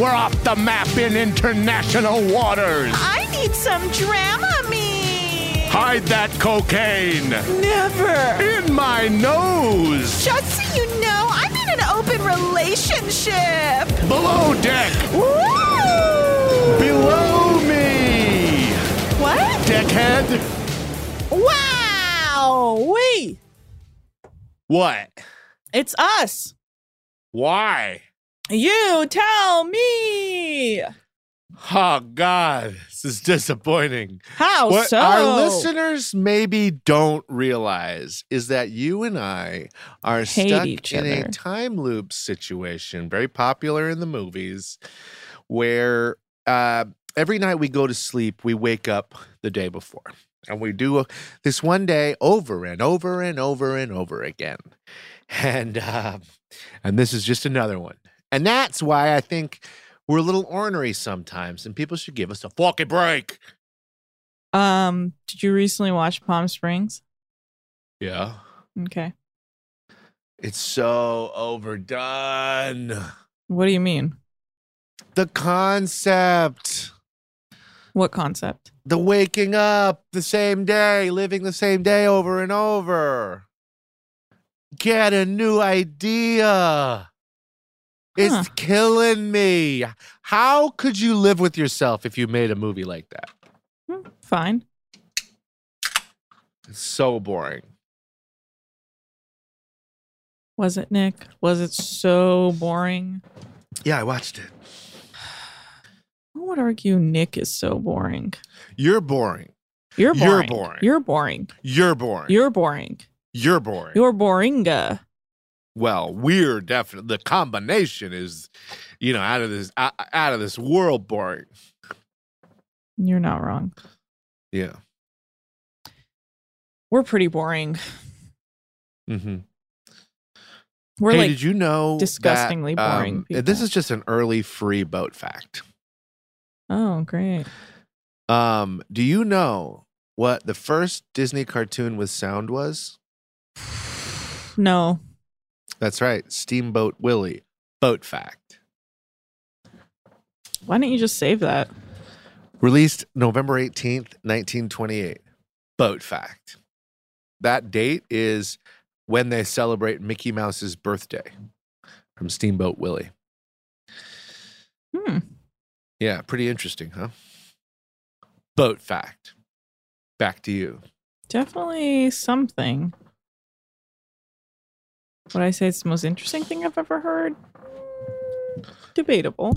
We're off the map in international waters. I need some Dramamine. Hide that cocaine. Never. In my nose. Just so you know, I'm in an open relationship. Below deck. Woo! Below me. What? Deckhead. Wow! We! What? It's us! Why? You tell me! Oh God, this is disappointing. How what so? our listeners maybe don't realize is that you and I are Hate stuck in other. a time loop situation, very popular in the movies, where uh, every night we go to sleep, we wake up the day before, and we do this one day over and over and over and over again, and uh, and this is just another one, and that's why I think we're a little ornery sometimes, and people should give us a fucking break. Um, did you recently watch Palm Springs? Yeah. Okay. It's so overdone. What do you mean? The concept, What concept? the waking up the same day, living the same day over and over. Get a new idea. It's Huh. killing me. How could you live with yourself if you made a movie like that? Hmm, fine. It's so boring. Was it, Nick? Was it so boring? Yeah, I watched it. I would argue Nick is so boring. You're boring. You're You're boring. boring. You're boring. You're boring. You're boring. You're boring. You're boringa. Well, we're definitely the combination is, you know, out of this out, out of this world boring. You're not wrong. Yeah. We're pretty boring. Mm-hmm. We're hey, like did you know that, disgustingly boring um, people. this is just an early free boat fact. Oh, great. Um, do you know what the first Disney cartoon with sound was? No. That's right, Steamboat Willie. Boat fact. Why don't you just save that? Released November 18th, 1928. Boat fact. That date is when they celebrate Mickey Mouse's birthday from Steamboat Willie. Hmm. Yeah, pretty interesting, huh? Boat fact. Back to you. Definitely something. Would I say it's the most interesting thing I've ever heard? Debatable.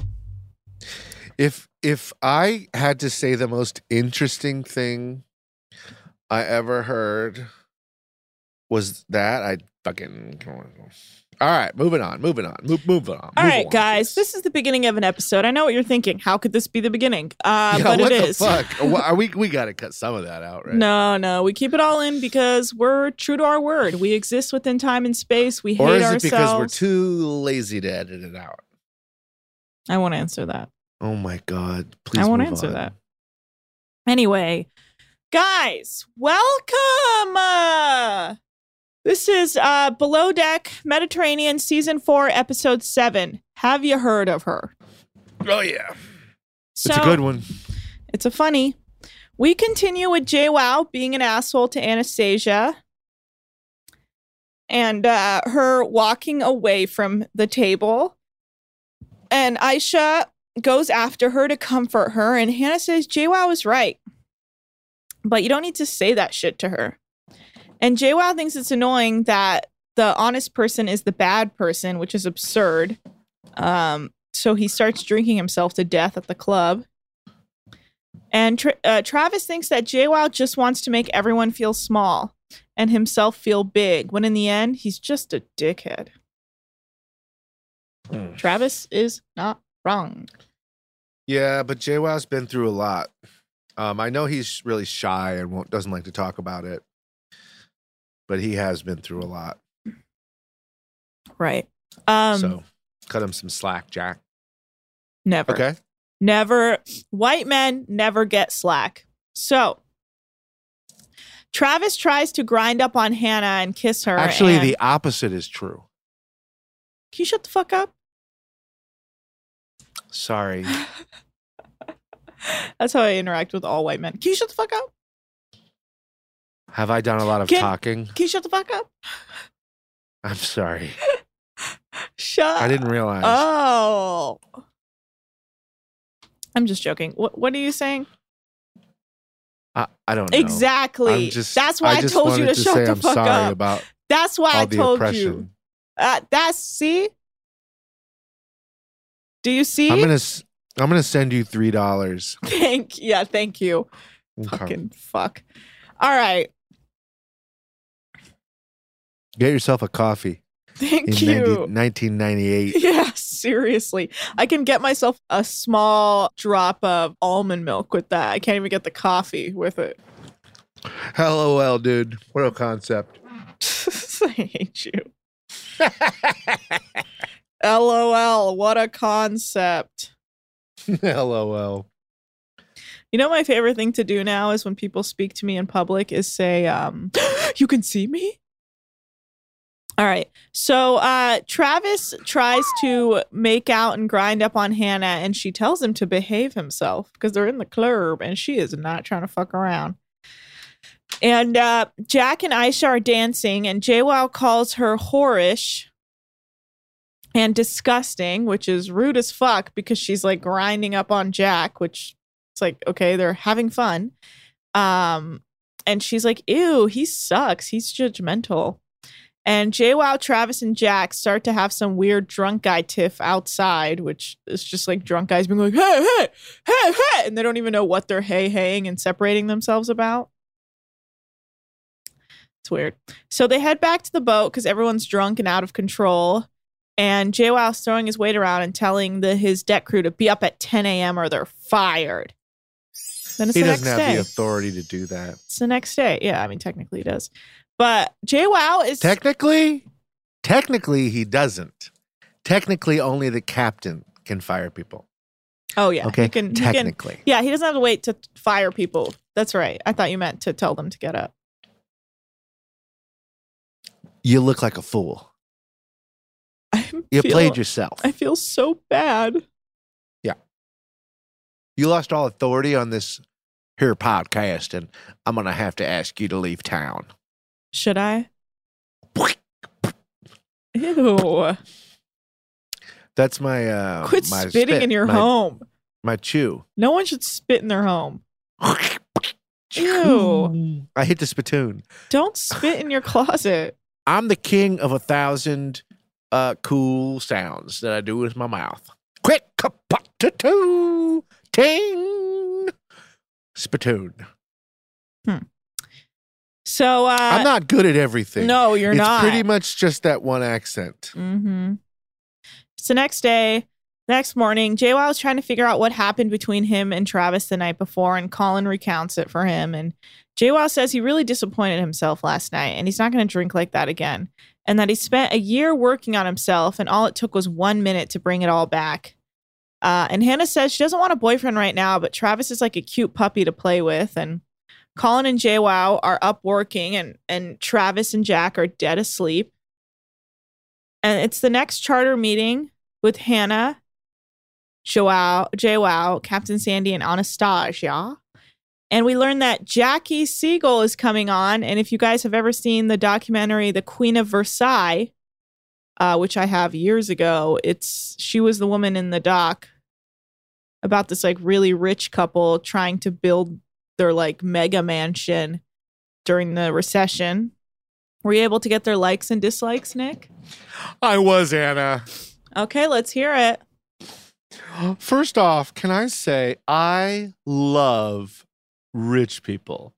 If if I had to say the most interesting thing I ever heard was that, I'd fucking. All right, moving on, moving on, move, moving on. All move right, on, guys, this is the beginning of an episode. I know what you're thinking. How could this be the beginning? Uh, Yeah, but what it the is. fuck? Are we we got to cut some of that out, right? No, no, we keep it all in because we're true to our word. We exist within time and space. We hate Or is it ourselves. because we're too lazy to edit it out? I won't answer that. Oh my god! Please, I won't answer on. that. Anyway, guys, welcome. Uh, this is uh, Below Deck Mediterranean Season 4, Episode 7. Have you heard of her? Oh yeah, So, it's a good one. It's a funny. We continue with JWoww being an asshole to Anastasia and uh, her walking away from the table. And Aesha goes after her to comfort her. And Hannah says, JWoww is right. But you don't need to say that shit to her. And JWoww thinks it's annoying that the honest person is the bad person, which is absurd. Um, so he starts drinking himself to death at the club. And Tra- uh, Travis thinks that JWoww just wants to make everyone feel small and himself feel big, when in the end, he's just a dickhead. Hmm. Travis is not wrong. Yeah, but JWoww's been through a lot. Um, I know he's really shy and won't, doesn't like to talk about it, but he has been through a lot. Right. Um, so cut him some slack, Jack. never. Okay. Never. White men never get slack. So Travis tries to grind up on Hannah and kiss her. Actually, and- the opposite is true. Can you shut the fuck up? Sorry. That's how I interact with all white men. Can you shut the fuck up? Have I done a lot of Can- talking? Can you shut the fuck up? I'm sorry. Shut. I didn't realize. Oh. I'm just joking. What What are you saying? I, I don't know. Exactly. Just, That's why I, just told you wanted to, shut the fuck up. about That's why I told oppression. you. Uh, that's see. Do you see? I'm gonna I'm gonna send you three dollars. Thank yeah, thank you. Fucking fuck. All right. Get yourself a coffee Thank you. 90 1998. Yeah, seriously. I can get myself a small drop of almond milk with that. I can't even get the coffee with it. LOL, dude. What a concept. I hate you. LOL, what a concept. LOL. You know my favorite thing to do now is when people speak to me in public is say, um, you can see me? All right. So uh Travis tries to make out and grind up on Hannah and she tells him to behave himself because they're in the club and she is not trying to fuck around. And uh Jack and Aesha are dancing and JWoww calls her whorish and disgusting, which is rude as fuck because she's like grinding up on Jack, which it's like, okay, they're having fun. Um, and she's like, ew, he sucks. He's judgmental. And JWoww, Travis, and Jack start to have some weird drunk guy tiff outside, which is just like drunk guys being like, hey, hey, hey, hey, and they don't even know what they're hey haying and separating themselves about. It's weird. So they head back to the boat because everyone's drunk and out of control. And JWoww's throwing his weight around and telling the his deck crew to be up at 10 a.m. or they're fired. Then it's He the doesn't next have day. the authority to do that. It's the next day. Yeah, I mean technically he does. But JWoww is Technically, technically he doesn't. Technically, only the captain can fire people. Oh yeah. Okay, He can, he can- technically. yeah, he doesn't have to wait to fire people. That's right. I thought you meant to tell them to get up. You look like a fool. I You feel- played yourself. I feel so bad. Yeah. You lost all authority on this here podcast, and I'm gonna have to ask you to leave town. Should I? Ew. That's my uh Quit my spitting spit, in your my, home. My chew. No one should spit in their home. Ew. I hit the spittoon. Don't spit in your closet. I'm the king of a thousand uh, cool sounds that I do with my mouth. Quick, kapatatu, ting, spittoon. So uh, I'm not good at everything. No, you're it's not. It's pretty much just that one accent. Mm-hmm. So next day, next morning, JWoww is trying to figure out what happened between him and Travis the night before, and Colin recounts it for him. And JWoww says he really disappointed himself last night, and he's not going to drink like that again. And that he spent a year working on himself, and all it took was one minute to bring it all back. Uh, and Hannah says she doesn't want a boyfriend right now, but Travis is like a cute puppy to play with. And Colin and JWoww are up working, and and Travis and Jack are dead asleep. And it's the next charter meeting with Hannah, Joao, JWoww, Captain Sandy, and Anastasia. And we learn that Jackie Siegel is coming on. And if you guys have ever seen the documentary The Queen of Versailles, uh, which I have years ago, it's she was the woman in the doc about this like really rich couple trying to build their like mega mansion during the recession. Were you able to get their likes and dislikes, Nick? I was Anna. Okay, let's hear it. First off, can I say I love rich people.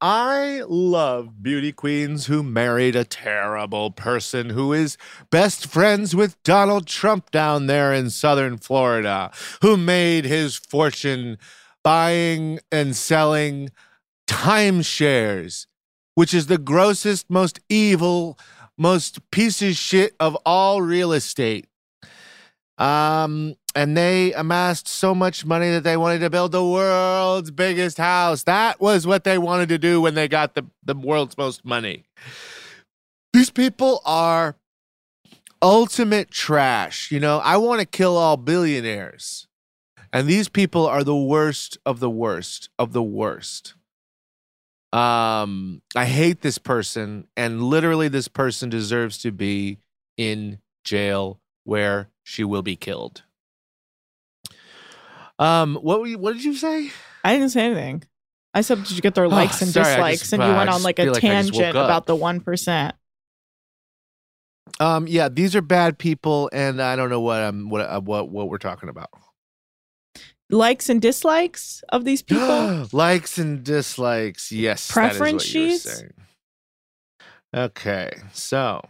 I love beauty queens who married a terrible person who is best friends with Donald Trump down there in southern Florida, who made his fortune buying and selling timeshares, which is the grossest, most evil, most piece of shit of all real estate. Um, and they amassed so much money that they wanted to build the world's biggest house. That was what they wanted to do when they got the, the world's most money. These people are ultimate trash. You know, I want to kill all billionaires. And these people are the worst of the worst of the worst. Um, I hate this person, and literally, this person deserves to be in jail where she will be killed. Um, what were you, what did you say? I didn't say anything. I said, did you get their likes and Oh, sorry, dislikes? just- and you I went on like a like tangent about the 1%. Um, yeah, these are bad people, and I don't know what I'm what uh, what what we're talking about. Likes and dislikes of these people? Likes and dislikes. Yes, Preference that is what you were sheets? saying. Okay, so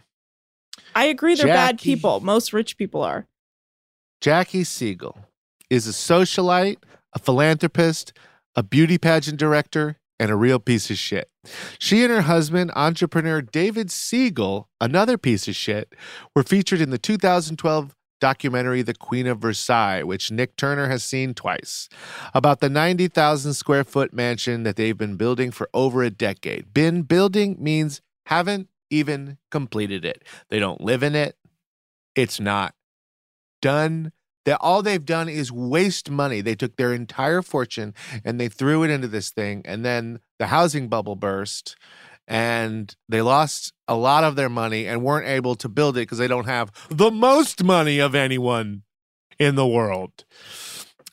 I agree they're bad people. Most rich people are. Jackie Siegel is a socialite, a philanthropist, a beauty pageant director, and a real piece of shit. She and her husband, entrepreneur David Siegel, another piece of shit, were featured in the 2012 documentary The Queen of Versailles, which Nick Turner has seen twice, about the 90,000 square foot mansion that they've been building for over a decade. Been building means haven't even completed it. They don't live in it. It's not done that all they've done is waste money. They took their entire fortune and they threw it into this thing and then the housing bubble burst and they lost a lot of their money and weren't able to build it because they don't have the most money of anyone in the world.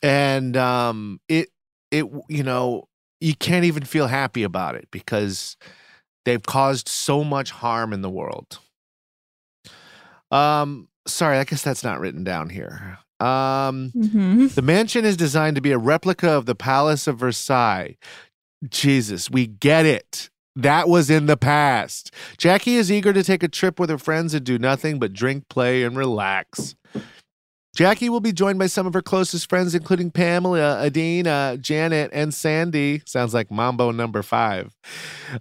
And um it it you know, you can't even feel happy about it because they've caused so much harm in the world. Um sorry, I guess that's not written down here. Um Mm-hmm. the mansion is designed to be a replica of the Palace of Versailles. Jesus, we get it. That was in the past. Jackie is eager to take a trip with her friends and do nothing but drink, play, and relax. Jackie will be joined by some of her closest friends, including Pamela, Adina, Janet, and Sandy. Sounds like Mambo number five.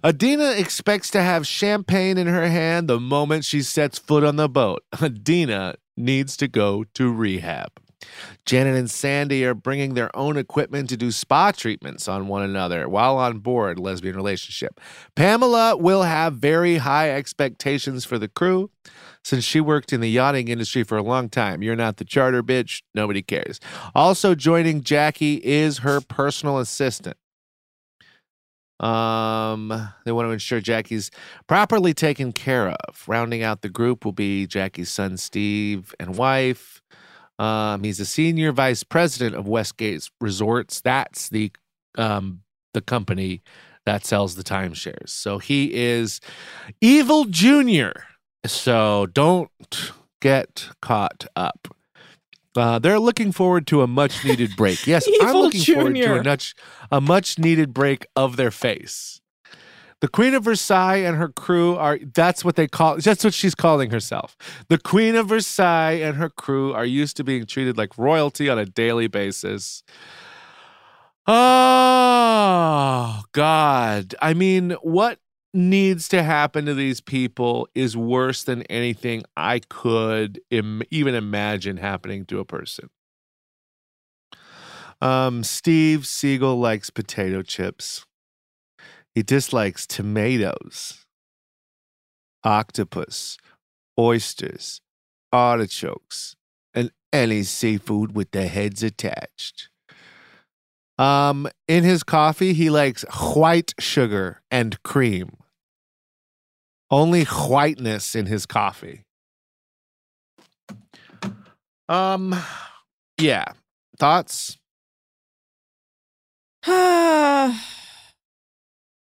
Adina expects to have champagne in her hand the moment she sets foot on the boat. Adina needs to go to rehab. Janet and Sandy are bringing their own equipment to do spa treatments on one another while on board lesbian relationship. Pamela will have very high expectations for the crew since she worked in the yachting industry for a long time. You're not the charter bitch, nobody cares. Also joining Jackie is her personal assistant. Um, they want to ensure Jackie's properly taken care of. Rounding out the group will be Jackie's son Steve and wife. Um, he's a senior vice president of Westgate Resorts. That's the um the company that sells the timeshares. So he is evil junior. So don't get caught up. Uh, they're looking forward to a much needed break. Yes, I'm looking forward to a much, a much needed break of their face. The Queen of Versailles and her crew are, that's what they call, that's what she's calling herself. The Queen of Versailles and her crew are used to being treated like royalty on a daily basis. Oh, God. I mean, what needs to happen to these people is worse than anything I could Im- even imagine happening to a person. Um, Steve Siegel likes potato chips. He dislikes tomatoes, octopus, oysters, artichokes, and any seafood with the heads attached. Um, in his coffee, he likes white sugar and cream. Only whiteness in his coffee. Um, yeah. Thoughts?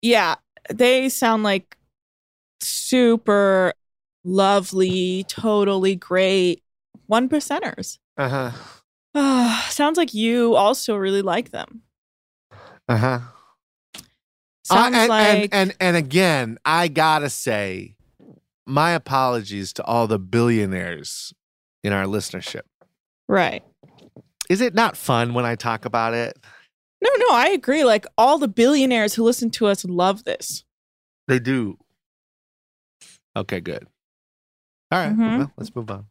yeah, they sound like super lovely, totally great one percenters. Uh huh. Sounds like you also really like them. Uh huh. Sounds and, like and, and and again, I gotta say, my apologies to all the billionaires in our listenership. right. Is it not fun when I talk about it? No, no, I agree. Like all the billionaires who listen to us love this. They do. Okay, good. All right, Mhm. well, let's move on.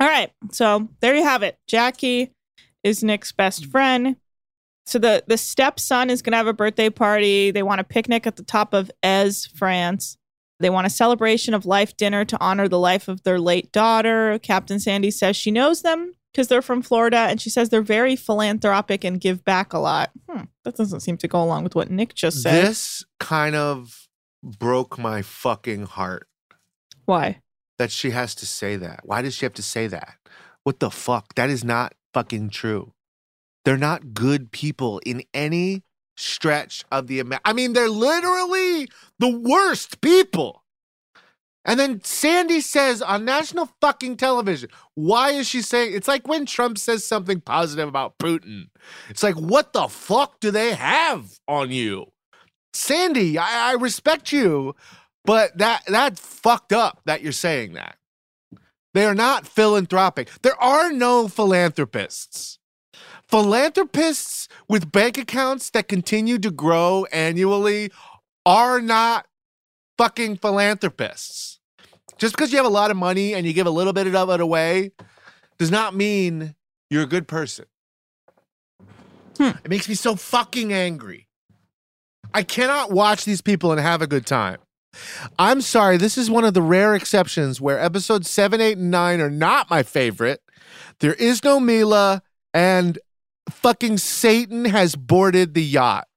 All right. So there you have it. Jackie is Nick's best friend. So the the stepson is going to have a birthday party. They want a picnic at the top of Èze, France. They want a celebration of life dinner to honor the life of their late daughter. Captain Sandy says she knows them because they're from Florida, and she says they're very philanthropic and give back a lot. Hmm, that doesn't seem to go along with what Nick just said. This kind of broke my fucking heart Why? that she has to say that. Why does she have to say that? What the fuck? That is not fucking true. They're not good people in any stretch of the ima- I mean, they're literally the worst people. And then Sandy says on national fucking television, why is she saying it's like when Trump says something positive about Putin. It's like, what the fuck do they have on you? Sandy, I, I respect you, but that that's fucked up that you're saying that. They are not philanthropic. There are no philanthropists. Philanthropists with bank accounts that continue to grow annually are not fucking philanthropists. Just because you have a lot of money and you give a little bit of it away does not mean you're a good person. Hmm. It makes me so fucking angry. I cannot watch these people and have a good time. I'm sorry, this is one of the rare exceptions where episodes seven, eight, and nine are not my favorite. There is no Mila, and fucking Satan has boarded the yacht.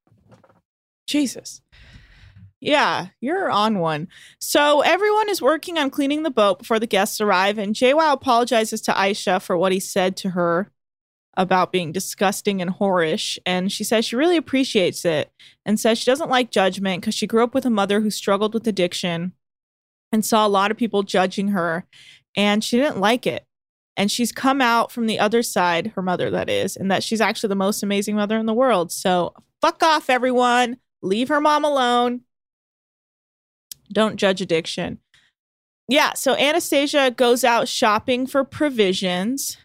Jesus. Yeah, you're on one. So everyone is working on cleaning the boat before the guests arrive, and JWoww apologizes to Aesha for what he said to her about being disgusting and whorish. And she says she really appreciates it and says she doesn't like judgment because she grew up with a mother who struggled with addiction and saw a lot of people judging her, and she didn't like it. And she's come out from the other side, her mother, that is, and that she's actually the most amazing mother in the world. So fuck off, everyone. Leave her mom alone. Don't judge addiction. Yeah, so Anastasia goes out shopping for provisions.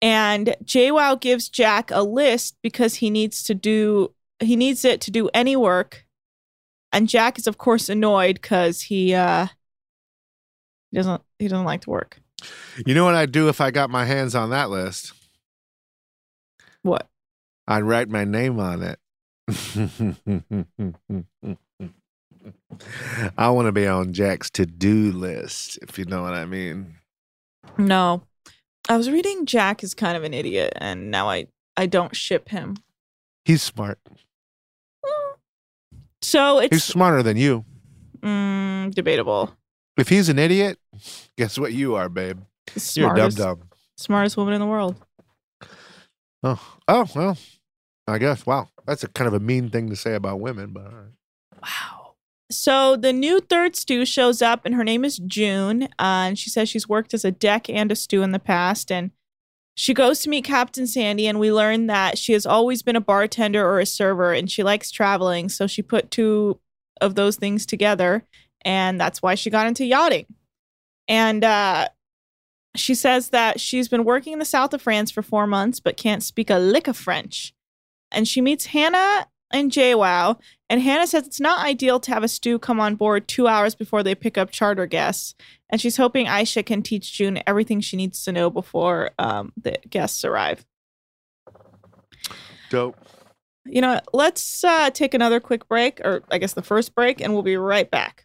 And JWoww gives Jack a list because he needs to do he needs it to do any work. And Jack is of course annoyed because he uh he doesn't he doesn't like to work. You know what I'd do if I got my hands on that list? What? I'd write my name on it. I want to be on Jack's to do list, if you know what I mean. No. I was reading Jack is kind of an idiot and now I I don't ship him. He's smart. So it's He's smarter than you. mm, debatable. If he's an idiot, guess what you are, babe? You're dumb dumb. smartest woman in the world. Oh, oh well. I guess. Wow, that's a kind of a mean thing to say about women, but all right. Wow. So the new third stew shows up, and her name is June. Uh, and she says she's worked as a deck and a stew in the past. And she goes to meet Captain Sandy, and we learn that she has always been a bartender or a server, and she likes traveling. So she put two of those things together, and that's why she got into yachting. And uh, she says that she's been working in the south of France for four months, but can't speak a lick of French. And she meets Hannah and JWoww, and Hannah says it's not ideal to have a stew come on board two hours before they pick up charter guests. And she's hoping Aesha can teach June everything she needs to know before um, the guests arrive. Dope. You know, let's uh, take another quick break, or I guess the first break, and we'll be right back.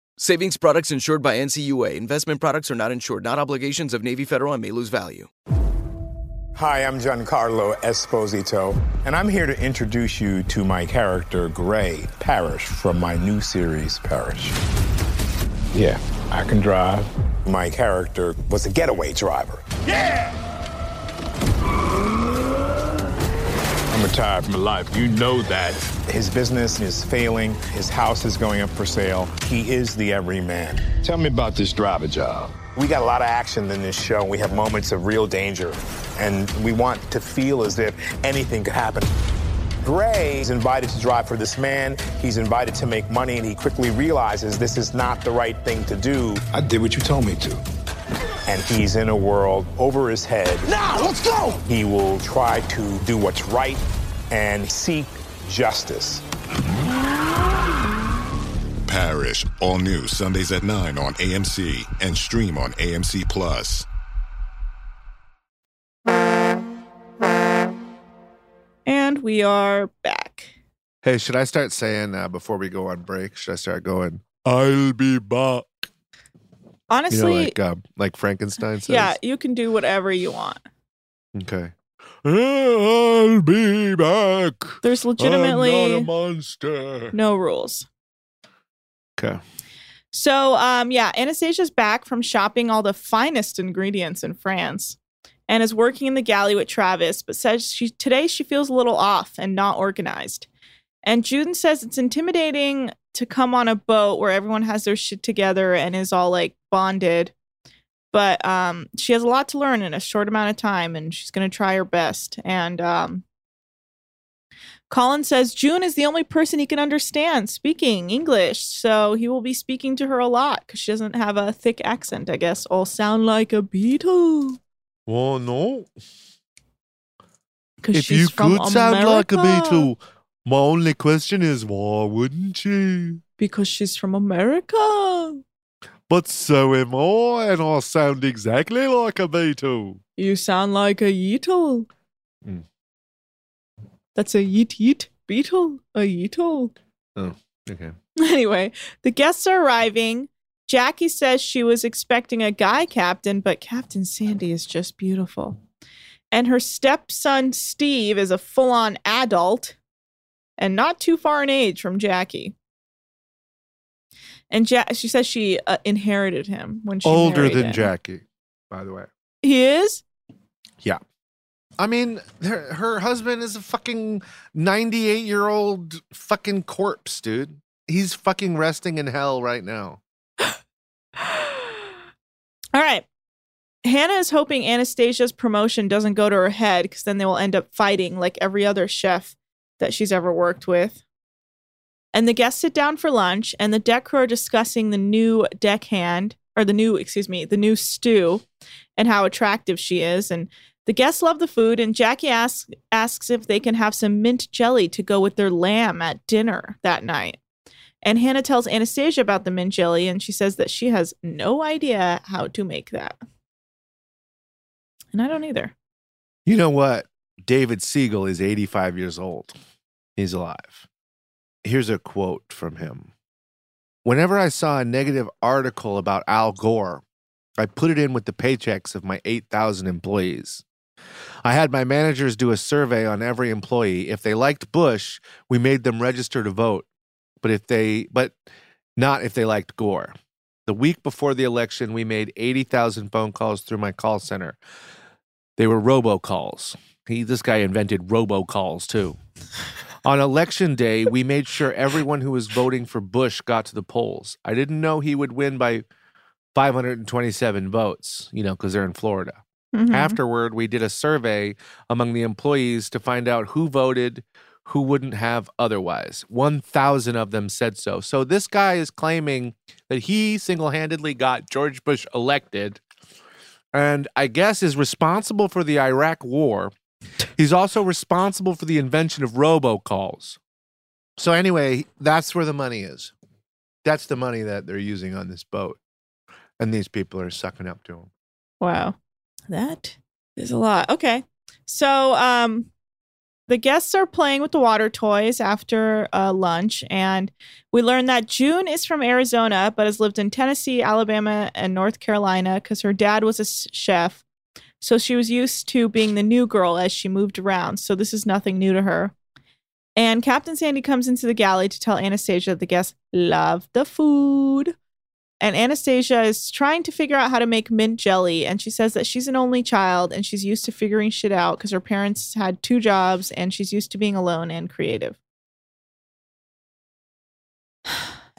Savings products insured by NCUA. Investment products are not insured, not obligations of Navy Federal and may lose value. Hi, I'm Giancarlo Esposito, and I'm here to introduce you to my character, Gray Parrish, from my new series, Parrish. Yeah, I can drive. My character was a getaway driver. I'm retired from life. You know that. His business is failing. His house is going up for sale. He is the everyman. Tell me about this driver job. We got a lot of action in this show. We have moments of real danger, and we want to feel as if anything could happen. Gray is invited to drive for this man. He's invited to make money, and he quickly realizes this is not the right thing to do. I did what you told me to. And he's in a world over his head. Now, let's go! He will try to do what's right and seek justice. Parrish, all new Sundays at 9 on AMC and stream on AMC Plus. And we are back. Hey, should I start saying uh, before we go on break? Should I start going? I'll be back. Honestly, you know, like uh, like Frankenstein says. yeah, you can do whatever you want. Okay. I'll be back. There's legitimately I'm not a monster. no rules. Okay. So, um, yeah, Anastasia's back from shopping all the finest ingredients in France and is working in the galley with Travis, but says she today she feels a little off and not organized. And June says it's intimidating to come on a boat where everyone has their shit together and is all like bonded. But um, she has a lot to learn in a short amount of time, and she's going to try her best. And um, Colin says June is the only person he can understand speaking English, so he will be speaking to her a lot because she doesn't have a thick accent. I guess all sound like a beetle. Oh no. Because If she's you from could sound like a America. beetle, my only question is why wouldn't you? Because she's from America. But so am I, and I sound exactly like a beetle. You sound like a yeetle. Mm. That's a yeet yeet beetle. A yeetle. Oh, okay. Anyway, the guests are arriving. Jackie says she was expecting a guy captain, but Captain Sandy is just beautiful. And her stepson Steve is a full on adult and not too far in age from Jackie. And ja- she says she uh, inherited him when she Older than him. Jackie, by the way. He is? Yeah. I mean, her, her husband is a fucking 98 year old fucking corpse, dude. He's fucking resting in hell right now. All right. Hannah is hoping Anastasia's promotion doesn't go to her head because then they will end up fighting like every other chef that she's ever worked with. And the guests sit down for lunch, and the deck crew are discussing the new deckhand, or the new, excuse me, the new stew, and how attractive she is. And the guests love the food, and Jackie asks asks if they can have some mint jelly to go with their lamb at dinner that night. And Hannah tells Anastasia about the mint jelly, and she says that she has no idea how to make that. And I don't either. You know what? David Siegel is 85 years old. He's alive. Here's a quote from him Whenever I saw a negative article about Al Gore, I put it in with the paychecks of my 8,000 employees. I had my managers do a survey on every employee. If they liked Bush, we made them register to vote. But if they but not if they liked Gore. The week before the election, we made 80,000 phone calls through my call center. They were robocalls. He this guy invented robocalls too. On election day, we made sure everyone who was voting for Bush got to the polls. I didn't know he would win by 527 votes, you know, because they're in Florida. Mhm. Afterward, we did a survey among the employees to find out who voted, who wouldn't have otherwise. 1,000 of them said so. So this guy is claiming that he single handedly got George Bush elected and I guess is responsible for the Iraq war. He's also responsible for the invention of robocalls. So, anyway, that's where the money is. That's the money that they're using on this boat. And these people are sucking up to him. Wow. That is a lot. Okay. So um the guests are playing with the water toys after uh, lunch, and we learn that June is from Arizona, but has lived in Tennessee, Alabama, and North Carolina because her dad was a chef. So she was used to being the new girl as she moved around. So this is nothing new to her. And Captain Sandy comes into the galley to tell Anastasia that the guests love the food. And Anastasia is trying to figure out how to make mint jelly. And she says that she's an only child and she's used to figuring shit out because her parents had two jobs and she's used to being alone and creative.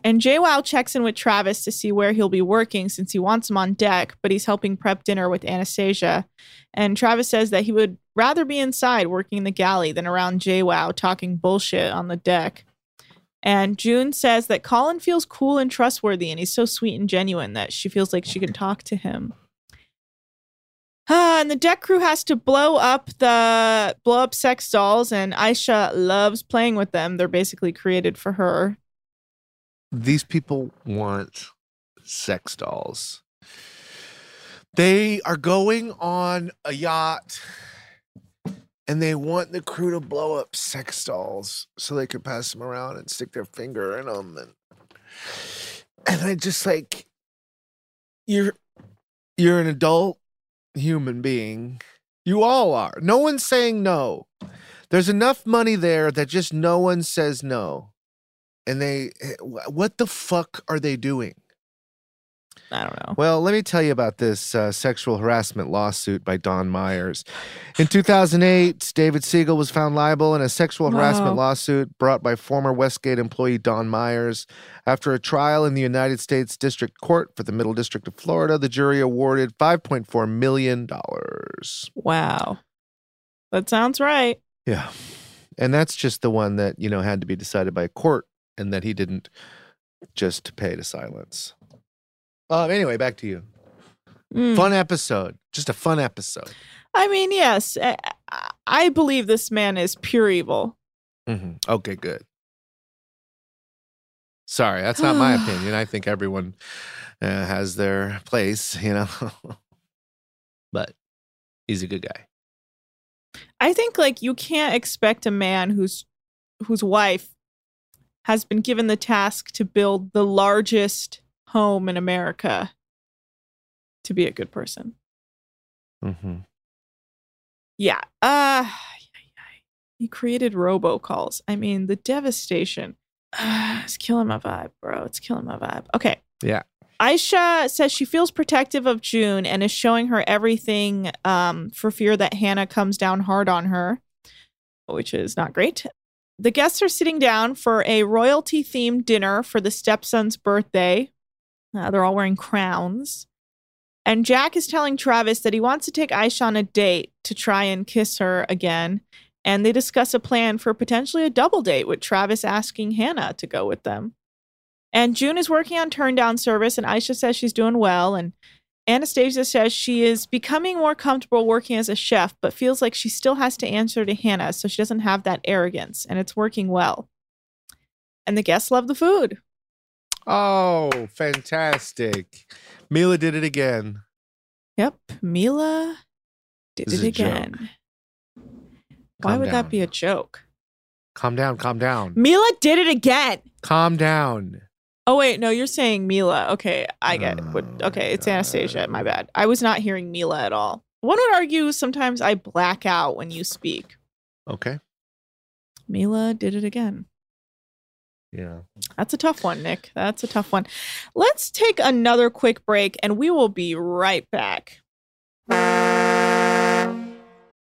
And JWoww checks in with Travis to see where he'll be working since he wants him on deck, but he's helping prep dinner with Anastasia. And Travis says that he would rather be inside working in the galley than around JWoww talking bullshit on the deck. And June says that Colin feels cool and trustworthy, and he's so sweet and genuine that she feels like she can talk to him. Ah, and the deck crew has to blow up the blow up sex dolls, and Aesha loves playing with them. They're basically created for her. These people want sex dolls. They are going on a yacht and they want the crew to blow up sex dolls so they can pass them around and stick their finger in them and and I just like you're you're an adult human being. You all are. No one's saying no. There's enough money there that just no one says no. And they eh, what the fuck are they doing? I don't know. Well, let me tell you about this uh, sexual harassment lawsuit by Dawn Myers. In 2008, David Siegel was found liable in a sexual harassment lawsuit brought by former Westgate employee Dawn Myers. After a trial in the United States District Court for the Middle District of Florida, the jury awarded $5.4 million. Wow. That sounds right. Yeah. And that's just the one that, you know, had to be decided by a court and that he didn't just pay to silence. Um, anyway, back to you. Mm. Fun episode. Just a fun episode. I mean, yes, I, I believe this man is pure evil. hmm Okay, good. Sorry, that's not my opinion. I think everyone uh, has their place, you know. but he's a good guy. I think like you can't expect a man whose whose wife has been given the task to build the largest home in America to be a good person. Mm-hmm. Yeah. Uh he created robocalls. I mean, the devastation. Uh, it's killing my vibe, bro. It's killing my vibe. Okay. Yeah. Aesha says she feels protective of June and is showing her everything um, for fear that Hannah comes down hard on her, which is not great. The guests are sitting down for a royalty themed dinner for the stepson's birthday. Uh, they're all wearing crowns. And Jack is telling Travis that he wants to take Aesha on a date to try and kiss her again. And they discuss a plan for potentially a double date with Travis asking Hannah to go with them. And June is working on turn down service, and Aesha says she's doing well. And Anastasia says she is becoming more comfortable working as a chef, but feels like she still has to answer to Hannah, so she doesn't have that arrogance, and it's working well. And the guests love the food. Oh, fantastic. Mila did it again. Yep, Mila did This it again. Why would down. that be a joke? Calm down, calm down. Mila did it again. Calm down. Oh wait, no, you're saying Mila. Okay, I get it. What- Oh, Okay, it's Anastasia. My bad. I was not hearing Mila at all. One would argue sometimes I black out when you speak. Okay. Mila did it again. Yeah. That's a tough one, Nick. That's a tough one. Let's take another quick break and we will be right back.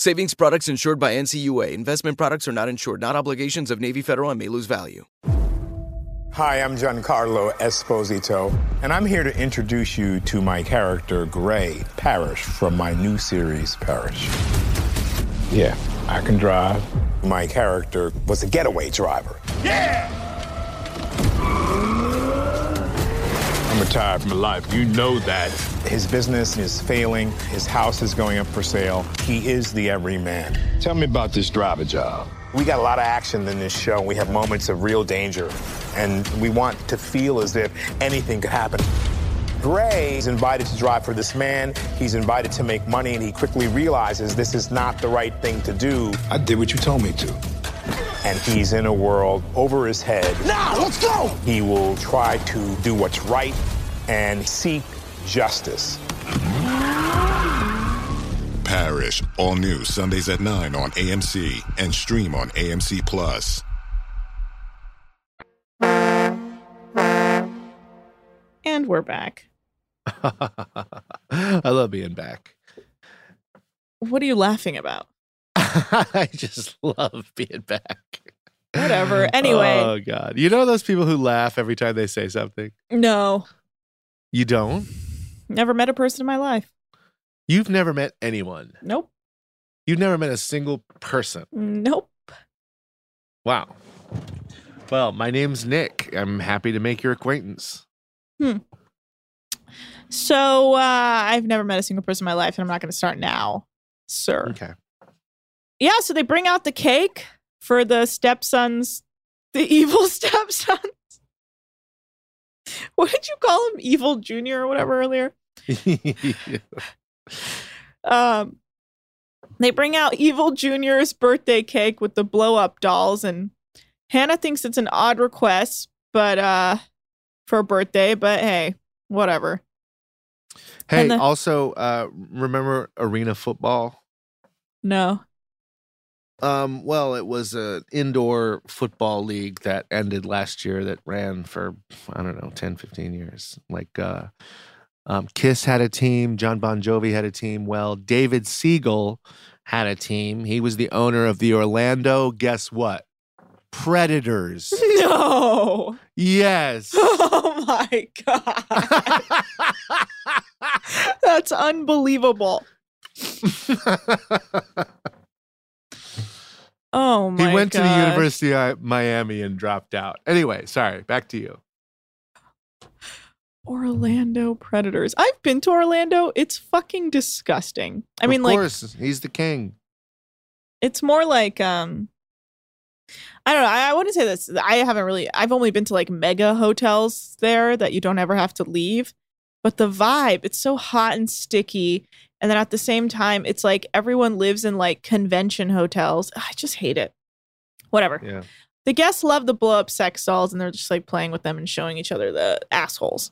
Savings products insured by NCUA. Investment products are not insured, not obligations of Navy Federal and may lose value. Hi, I'm Giancarlo Esposito, and I'm here to introduce you to my character, Gray Parrish, from my new series, Parrish. Yeah, I can drive. My character was a getaway driver. I'm retired from life. You know that. His business is failing. His house is going up for sale. He is the everyman. Tell me about this driver job. We got a lot of action in this show. We have moments of real danger, and we want to feel as if anything could happen. Gray is invited to drive for this man. He's invited to make money, and he quickly realizes this is not the right thing to do. I did what you told me to. And he's in a world over his head. Now, let's go! He will try to do what's right and seek justice. Parrish, all new Sundays at 9 on AMC and stream on AMC Plus. And we're back. I love being back. What are you laughing about? I just love being back. Whatever. Anyway. Oh God. You know those people who laugh every time they say something? No, You don't? never met a person in my life. You've never met anyone. Nope. You've never met a single person. Nope. Wow. Well, my name's Nick. I'm happy to make your acquaintance. Hmm. So uh, I've never met a single person in my life, and I'm not going to start now, sir. Okay. Yeah. So they bring out the cake for the stepsons, the evil stepsons. What did you call him? Evil Junior or whatever earlier. Um, they bring out Evil Junior's birthday cake with the blow up dolls, and Hannah thinks it's an odd request, but uh, for a birthday. But hey, whatever. hey, the- also, uh, remember arena football? No. Um, well, it was an indoor football league that ended last year that ran for I don't know 10, 15 years. Like uh um, Kiss had a team, Jon Bon Jovi had a team. Well, David Siegel had a team. He was the owner of the Orlando, guess what? Predators. No. yes. Oh my god. That's unbelievable. Oh my god. he went to the. University of Miami and dropped out. Anyway, sorry, back to you. Orlando Predators. I've been to Orlando. It's fucking disgusting. I mean, of like course, he's the king. it's more like um I don't know. I, I wouldn't say this. I haven't really. I've only been to like mega hotels there that you don't ever have to leave. But the vibe, it's so hot and sticky. And then at the same time, it's like everyone lives in like convention hotels. I just hate it. Whatever. Yeah. The guests love the blow up sex dolls and they're just like playing with them and showing each other the assholes.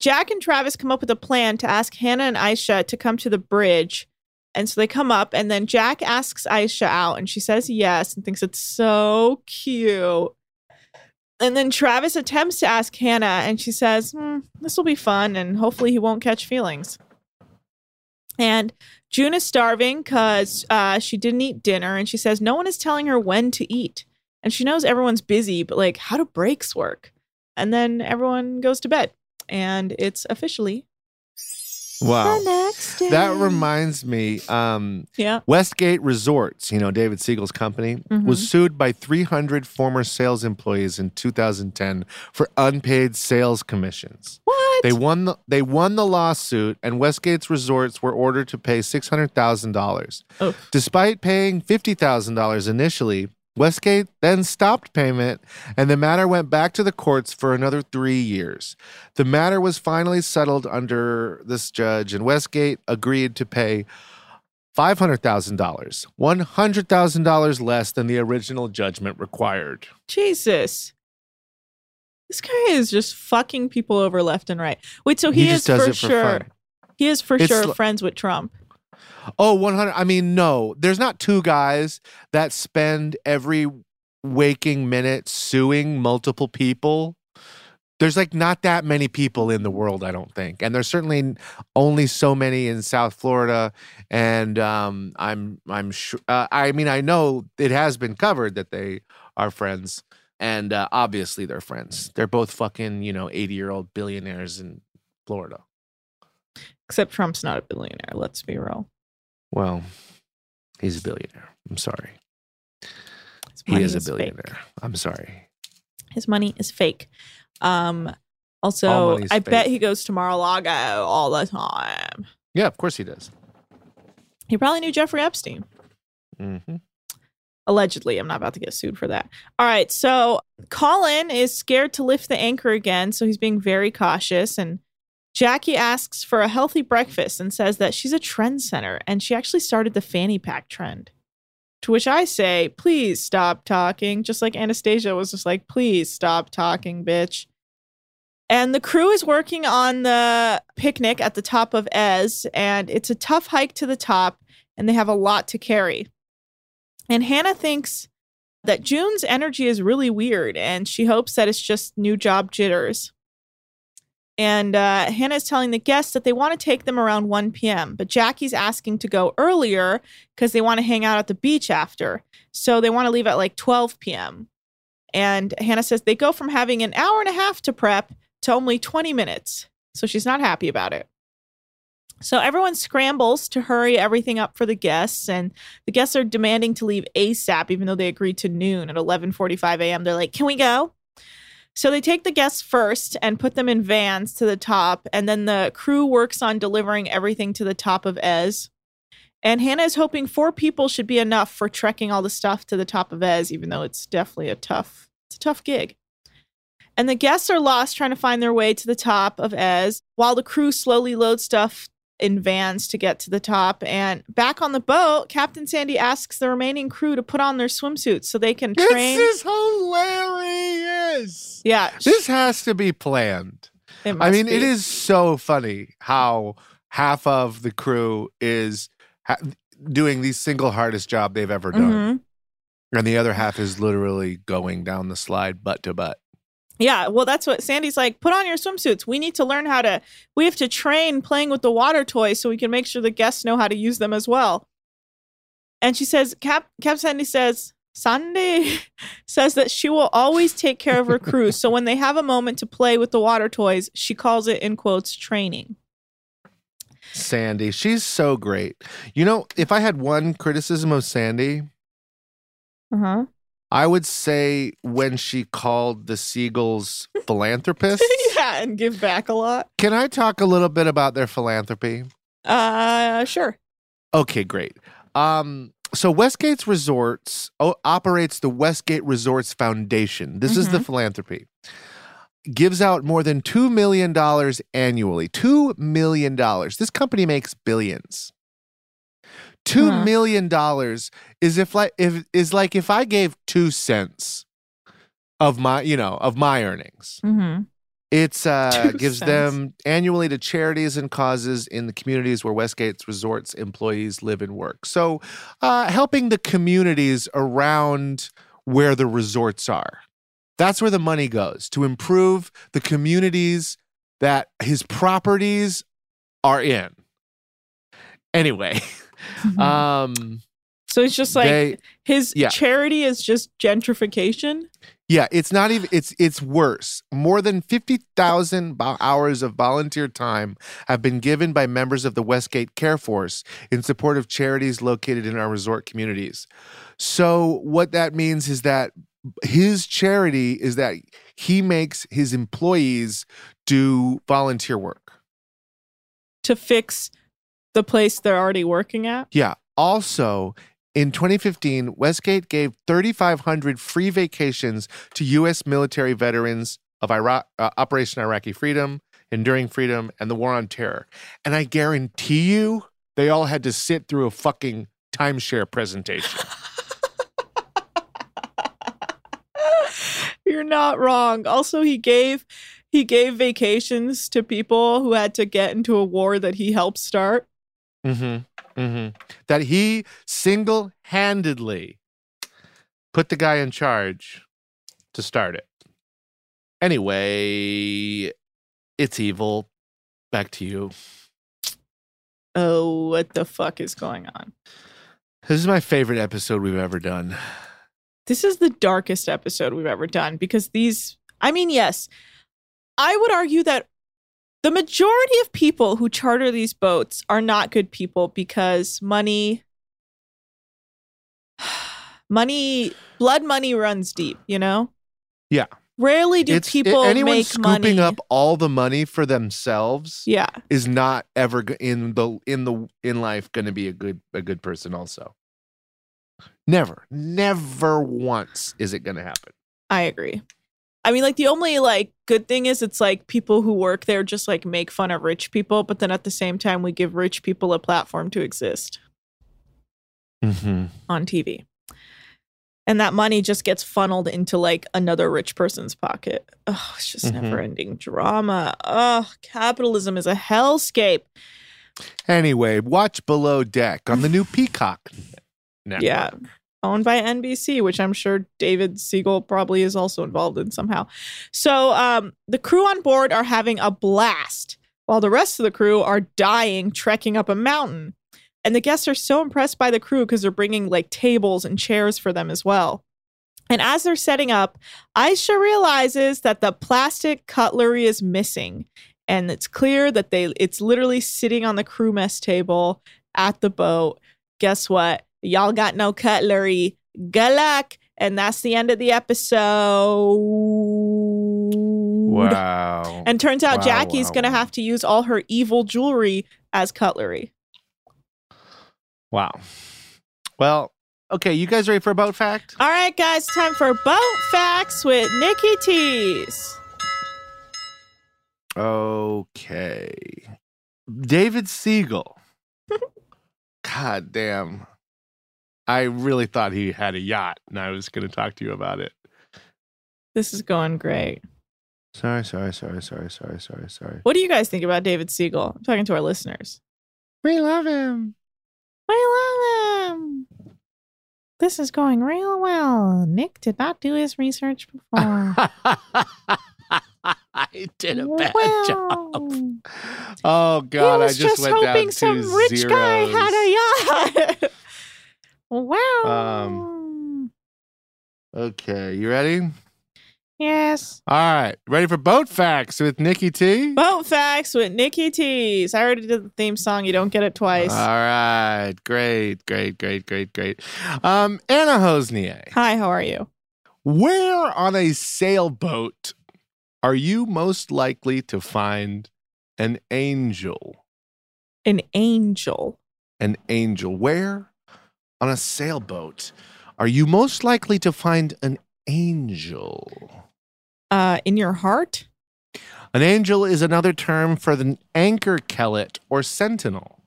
Jack and Travis come up with a plan to ask Hannah and Aesha to come to the bridge. And so they come up, and then Jack asks Aesha out, and she says yes and thinks it's so cute. And then Travis attempts to ask Hannah, and she says, hmm, This will be fun, and hopefully he won't catch feelings. And June is starving because uh, she didn't eat dinner, and she says no one is telling her when to eat. And she knows everyone's busy, but like, how do breaks work? And then everyone goes to bed, and it's officially Wow. the next day. That reminds me, um, Yeah. Westgate Resorts, you know, David Siegel's company, Mhm. was sued by 300 former sales employees in 2010 for unpaid sales commissions. What? They won the they won the lawsuit and Westgate's resorts were ordered to pay $600,000. Despite paying $50,000 initially, Westgate then stopped payment and the matter went back to the courts for another 3 years. The matter was finally settled under this judge and Westgate agreed to pay $500,000, $100,000 less than the original judgment required. Jesus. This guy is just fucking people over left and right. Wait, so he, He is for for sure. fun. He is for It's sure l- friends with Trump. Oh, 100. I mean, no, there's not two guys that spend every waking minute suing multiple people. There's like not that many people in the world, I don't think. And there's certainly only so many in South Florida. And um, I'm, I'm sure, uh, I mean, I know it has been covered that they are friends. And uh, obviously they're friends. They're both fucking, you know, 80 year old billionaires in Florida. Except Trump's not a billionaire. Let's be real. Well, he's a billionaire. I'm sorry. He money is a is fake. billionaire. I'm sorry. His money is fake. Um. Also, I bet he goes to Mar-a-Lago all the time. Yeah, of course he does. He probably knew Jeffrey Epstein. Mm-hmm. Allegedly, I'm not about to get sued for that. All right, so Colin is scared to lift the anchor again, so he's being very cautious. And Jackie asks for a healthy breakfast and says that she's a trendsetter and she actually started the fanny pack trend. To which I say, please stop talking. Just like Anastasia was just like, please stop talking, bitch. And the crew is working on the picnic at the top of Èze, and it's a tough hike to the top, and they have a lot to carry. And Hannah thinks that June's energy is really weird, and she hopes that it's just new job jitters. And uh, is telling the guests that they want to take them around 1 p.m., but Jackie's asking to go earlier because they want to hang out at the beach after. So they want to leave at like 12 p.m. And Hannah says they go from having an hour and a half to prep to only 20 minutes. So she's not happy about it. So everyone scrambles to hurry everything up for the guests, and the guests are demanding to leave ASAP, even though they agreed to noon at 11:45 a.m. They're like, "Can we go?" So they take the guests first and put them in vans to the top, and then the crew works on delivering everything to the top of Èze. And Hannah is hoping four people should be enough for trekking all the stuff to the top of Èze, even though it's definitely a tough, it's a tough gig. And the guests are lost trying to find their way to the top of Èze, while the crew slowly loads stuff in vans to get to the top. And back on the boat, Captain Sandy asks the remaining crew to put on their swimsuits so they can train. This is hilarious. yeah, This has to be planned. It I mean, it be. is so funny how half of the crew is ha- doing the single hardest job they've ever done. Mhm. And the other half is literally going down the slide butt to butt. Yeah, well, that's what Sandy's like. Put on your swimsuits. We need to learn how to. We have to train playing with the water toys so we can make sure the guests know how to use them as well. And she says, Cap Cap Sandy says, Sandy says that she will always take care of her crew. so when they have a moment to play with the water toys, she calls it in quotes training. Sandy, she's so great. You know, if I had one criticism of Sandy, Uh huh. I would say when she called the Siegels philanthropists. yeah, and give back a lot. Can I talk a little bit about their philanthropy? Uh, sure. Okay, great. Um, so Westgate's Resorts o- operates the Westgate Resorts Foundation. This is the Mhm. philanthropy. Gives out more than $2 million annually. $2 million. This company makes billions. Two Huh. million dollars is if like if is like if I gave two cents of my you know of my earnings. Mm-hmm. It's uh Two gives cents. them annually to charities and causes in the communities where Westgate's resorts employees live and work. So uh helping the communities around where the resorts are. That's where the money goes to improve the communities that his properties are in. Anyway, um So it's just like They- his yeah. charity is just gentrification. Yeah, it's not even it's it's worse. More than 50,000 bo- hours of volunteer time have been given by members of the Westgate Care Force in support of charities located in our resort communities. So what that means is that his charity is that he makes his employees do volunteer work. to fix the place they're already working at. Yeah. Also, in 2015, Westgate gave 3,500 free vacations to U.S. military veterans of Iraq, uh, Operation Iraqi Freedom, Enduring Freedom, and the War on Terror. And I guarantee you, they all had to sit through a fucking timeshare presentation. You're not wrong. Also, he gave he gave vacations to people who had to get into a war that he helped start. Mm-hmm. Mm-hmm. That he single handedly put the guy in charge to start it. Anyway, it's evil. Back to you. Oh, what the fuck is going on? This is my favorite episode we've ever done. This is the darkest episode we've ever done because these I mean, yes. I would argue that the majority of people who charter these boats are not good people because money money blood money runs deep, you know? Yeah. Rarely do It's people anyone make scooping money. up all the money for themselves Yeah. is not ever in the in the in life going to be a good a good person also. Never. Never once is it going to happen. I agree. I mean, like the only like good thing is it's like people who work there just like make fun of rich people, but then at the same time we give rich people a platform to exist Mm-hmm. on TV. And that money just gets funneled into like another rich person's pocket. Oh, it's just Mhm. never ending drama. Oh, capitalism is a hellscape. Anyway, watch Below Deck on the new Peacock network. Yeah. Owned by NBC, which I'm sure David Siegel probably is also involved in somehow. So um, the crew on board are having a blast while the rest of the crew are dying trekking up a mountain. And the guests are so impressed by the crew because they're bringing like tables and chairs for them as well. And as they're setting up, Aesha realizes that the plastic cutlery is missing. And it's clear that they it's literally sitting on the crew mess table at the boat. Guess what? Y'all got no cutlery. Good luck. And that's the end of the episode. Wow. And turns out Wow, Jackie's wow, going to wow. have to use all her evil jewelry as cutlery. Wow. Well, okay, you guys ready for a boat fact? All right, guys, time for boat facts with Nikki Tees. Okay. David Siegel. God damn. I really thought he had a yacht and I was going to talk to you about it. This is going great. Sorry, sorry, sorry, sorry, sorry, sorry, sorry. What do you guys think about David Siegel? I'm talking to our listeners. We love him. We love him. This is going real well. Nick did not do his research before. I did a bad Well, job. Oh God, he I was just, just, went hoping down some two rich guy had a yacht. wow. Um, Okay, you ready? yes. All right, ready for boat facts with Nikki T? Boat facts with Nikki Tees. I already did the theme song. You don't get it twice. All right, great, great, great, great, great. Um, Anna Hossnieh, Hi, how are you? where on a sailboat are you most likely to find an angel? An angel. An angel. Where on a sailboat, are you most likely to find an angel? Uh, in your heart? An angel is another term for the anchor kellet or sentinel.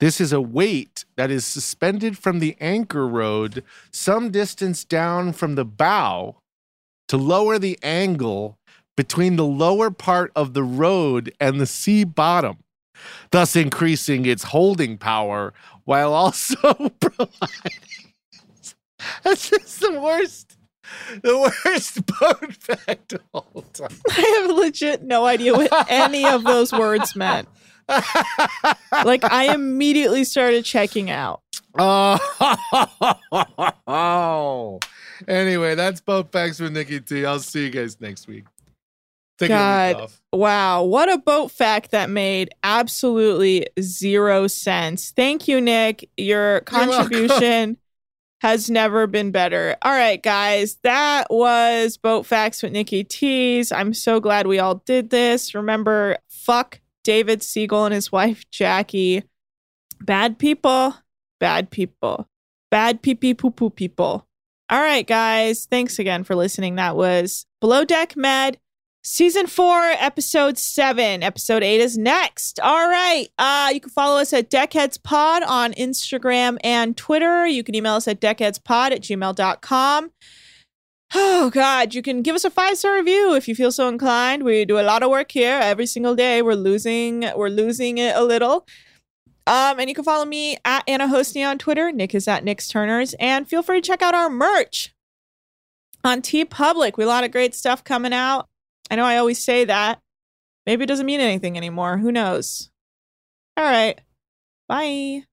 This is a weight that is suspended from the anchor rode some distance down from the bow to lower the angle between the lower part of the rode and the sea bottom, thus increasing its holding power while also providing. That's just the worst, the worst boat fact of all time. I have legit no idea what any of those words meant. like I immediately started checking out. Oh, anyway, that's boat facts with Nikki T. I'll see you guys next week. Take God, wow, what a boat fact that made absolutely zero sense. Thank you, Nick. Your contribution has never been better. All right, guys, that was boat facts with Nikki T's. I'm so glad we all did this. Remember, fuck David Siegel and his wife Jackie. Bad people, bad people, bad pee pee poo poo people. All right, guys, thanks again for listening. That was Below Deck Med. Season four, episode seven. Episode eight is next. All right. Uh, you can follow us at Deckheads Pod on Instagram and Twitter. You can email us at deckheadspod at gmail.com. Oh God, you can give us a five star review if you feel so inclined. We do a lot of work here every single day. We're losing, we're losing it a little. Um, and you can follow me at Anna Hossnieh on Twitter. Nick is at Nick's Turners, and feel free to check out our merch on TeePublic. We a lot of great stuff coming out. I know I always say that. Maybe it doesn't mean anything anymore. Who knows? All right. Bye.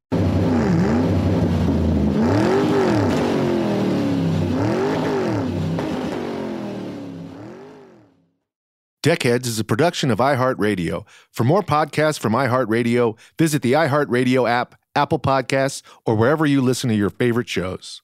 Deckheads is a production of iHeartRadio. For more podcasts from iHeartRadio, visit the iHeartRadio app, Apple Podcasts, or wherever you listen to your favorite shows.